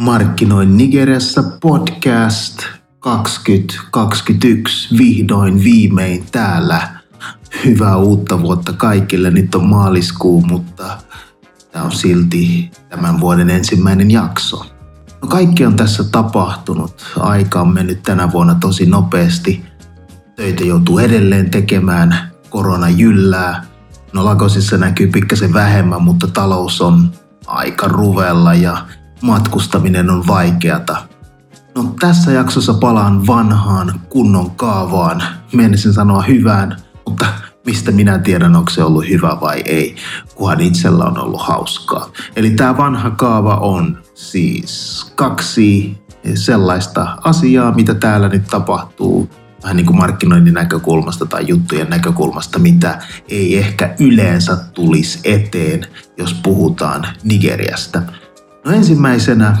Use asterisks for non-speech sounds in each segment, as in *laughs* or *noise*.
Markkinoin Nigeriassa podcast 2021 vihdoin viimein täällä. Hyvää uutta vuotta kaikille. Nyt on maaliskuu, mutta tämä on silti tämän vuoden ensimmäinen jakso. No kaikki on tässä tapahtunut. Aika on mennyt tänä vuonna tosi nopeasti. Töitä joutuu edelleen tekemään. Korona jyllää. No Lagosissa näkyy pikkasen vähemmän, mutta talous on aika ruvella ja matkustaminen on vaikeata. No tässä jaksossa palaan vanhaan kunnon kaavaan. Menisin sanoa hyvään, mutta mistä minä tiedän, onko se ollut hyvä vai ei, kunhan itsellä on ollut hauskaa. Eli tämä vanha kaava on siis kaksi sellaista asiaa, mitä täällä nyt tapahtuu vähän niin kuin markkinoinnin näkökulmasta tai juttujen näkökulmasta, mitä ei ehkä yleensä tulisi eteen, jos puhutaan Nigeriasta. No ensimmäisenä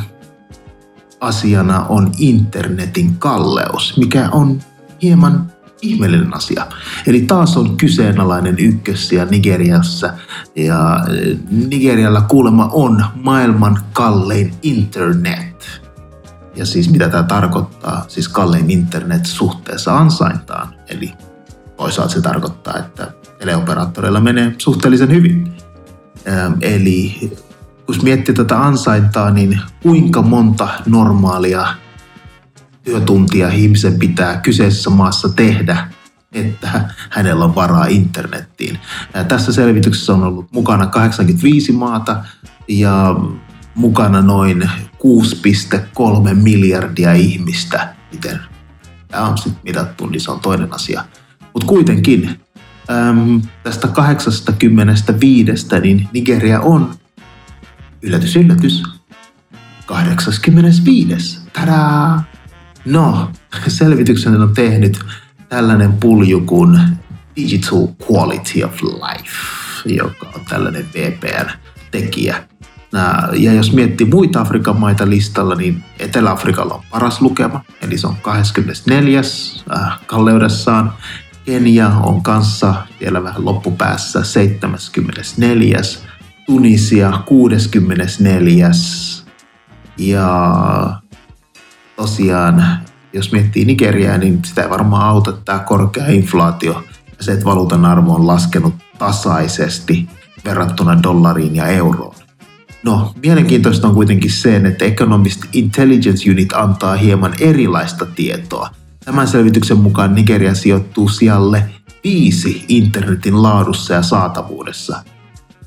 asiana on internetin kalleus, mikä on hieman ihmeellinen asia. Eli taas on kyseenalainen ykkössiä Nigeriassa ja eh, Nigerialla kuulemma on maailman kallein internet. Ja siis mitä tämä tarkoittaa? Siis kallein internet suhteessa ansaintaan. Eli toisaalta se tarkoittaa, että teleoperaattoreilla menee suhteellisen hyvin. Eli kun miettii tätä ansaintaa, niin kuinka monta normaalia työtuntia ihmisen pitää kyseisessä maassa tehdä, että hänellä on varaa internettiin. Tässä selvityksessä on ollut mukana 85 maata ja mukana noin 6,3 miljardia ihmistä. Miten tämä on sitten mitattu, niin se on toinen asia. Mutta kuitenkin äm, tästä 85, niin Nigeria on yllätys, yllätys, 85. Tadaa! No, selvityksen on tehnyt tällainen pulju kuin Digital Quality of Life, joka on tällainen VPN-tekijä. Ja jos miettii muita Afrikan maita listalla, niin Etelä-Afrikalla on paras lukema, eli se on 24. Äh, kalleudessaan. Kenia on kanssa vielä vähän loppupäässä 74. Tunisia 64. Ja tosiaan, jos miettii Nigeriaa, niin sitä ei varmaan auta tämä korkea inflaatio ja se, että valuutan arvo on laskenut tasaisesti verrattuna dollariin ja euroon. No, mielenkiintoista on kuitenkin se, että Economist Intelligence Unit antaa hieman erilaista tietoa. Tämän selvityksen mukaan Nigeria sijoittuu sijalle viisi internetin laadussa ja saatavuudessa –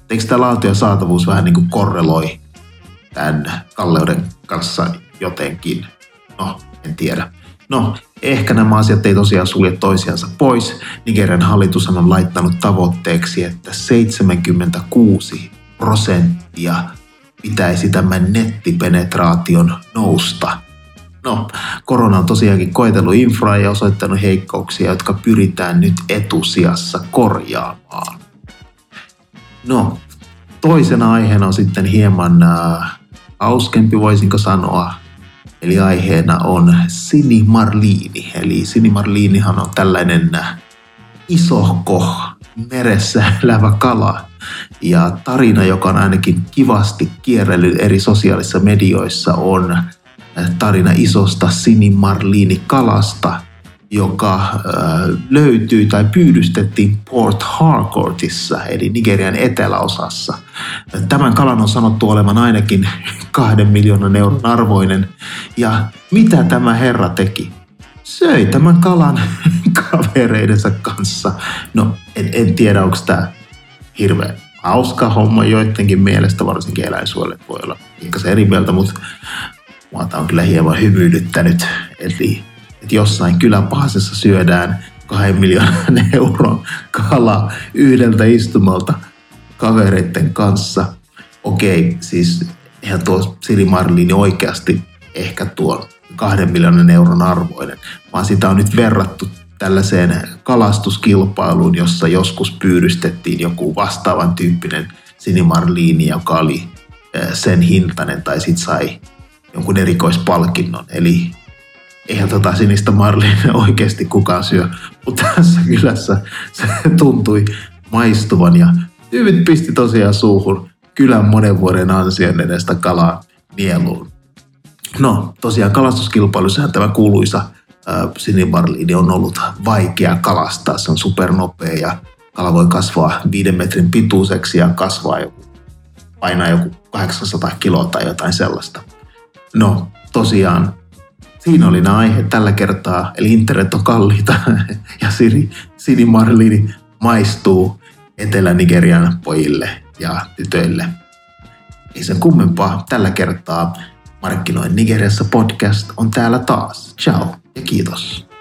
eikö tämä laatu ja saatavuus vähän niin kuin korreloi tämän kalleuden kanssa jotenkin? No, en tiedä. No, ehkä nämä asiat ei tosiaan sulje toisiansa pois. Nigerian hallitus on laittanut tavoitteeksi, että 76 prosenttia pitäisi tämän nettipenetraation nousta. No, korona on tosiaankin koetellut infraa ja osoittanut heikkouksia, jotka pyritään nyt etusijassa korjaamaan. No, toisena aiheena on sitten hieman äh, hauskempi, voisinko sanoa. Eli aiheena on Sini Marliini. Eli Sini Marliinihan on tällainen äh, isohko meressä *laughs* elävä kala. Ja tarina, joka on ainakin kivasti kierrellyt eri sosiaalisissa medioissa, on äh, tarina isosta Sini Marliini kalasta – joka äh, löytyy tai pyydystettiin Port Harcourtissa, eli Nigerian eteläosassa. Tämän kalan on sanottu olevan ainakin *laughs* kahden miljoonan euron arvoinen. Ja mitä tämä herra teki? Söi tämän kalan *laughs* kavereidensa kanssa. No, en, en tiedä, onko tämä hirveän hauska homma joidenkin mielestä, varsinkin eläinsuojelijat voi olla se eri mieltä, mutta mua on kyllä hieman hymyilyttänyt. Eli että jossain kyläpahasessa syödään kahden miljoonan *laughs* euron kala yhdeltä istumalta kavereiden kanssa. Okei, siis eihän tuo Siri Marlini oikeasti ehkä tuo kahden miljoonan euron arvoinen, vaan sitä on nyt verrattu tällaiseen kalastuskilpailuun, jossa joskus pyydystettiin joku vastaavan tyyppinen sinimarliini, joka oli sen hintainen tai sitten sai jonkun erikoispalkinnon. Eli eihän tota sinistä marlinia *laughs* oikeasti kukaan syö, mutta tässä kylässä se tuntui maistuvan ja tyypit pisti tosiaan suuhun kylän monen vuoden ansion edestä kalaa nieluun. No, tosiaan kalastuskilpailussahan tämä kuuluisa äh, sinimarliini on ollut vaikea kalastaa. Se on supernopea ja kala voi kasvaa viiden metrin pituiseksi ja kasvaa joku, painaa joku 800 kiloa tai jotain sellaista. No, tosiaan siinä oli nämä aiheet tällä kertaa, eli internet on kalliita *laughs* ja Siri, sinimarliini maistuu Etelä-Nigerian pojille ja tytöille. Ei sen kummempaa tällä kertaa. Markkinoin Nigeriassa podcast on täällä taas. Ciao ja kiitos.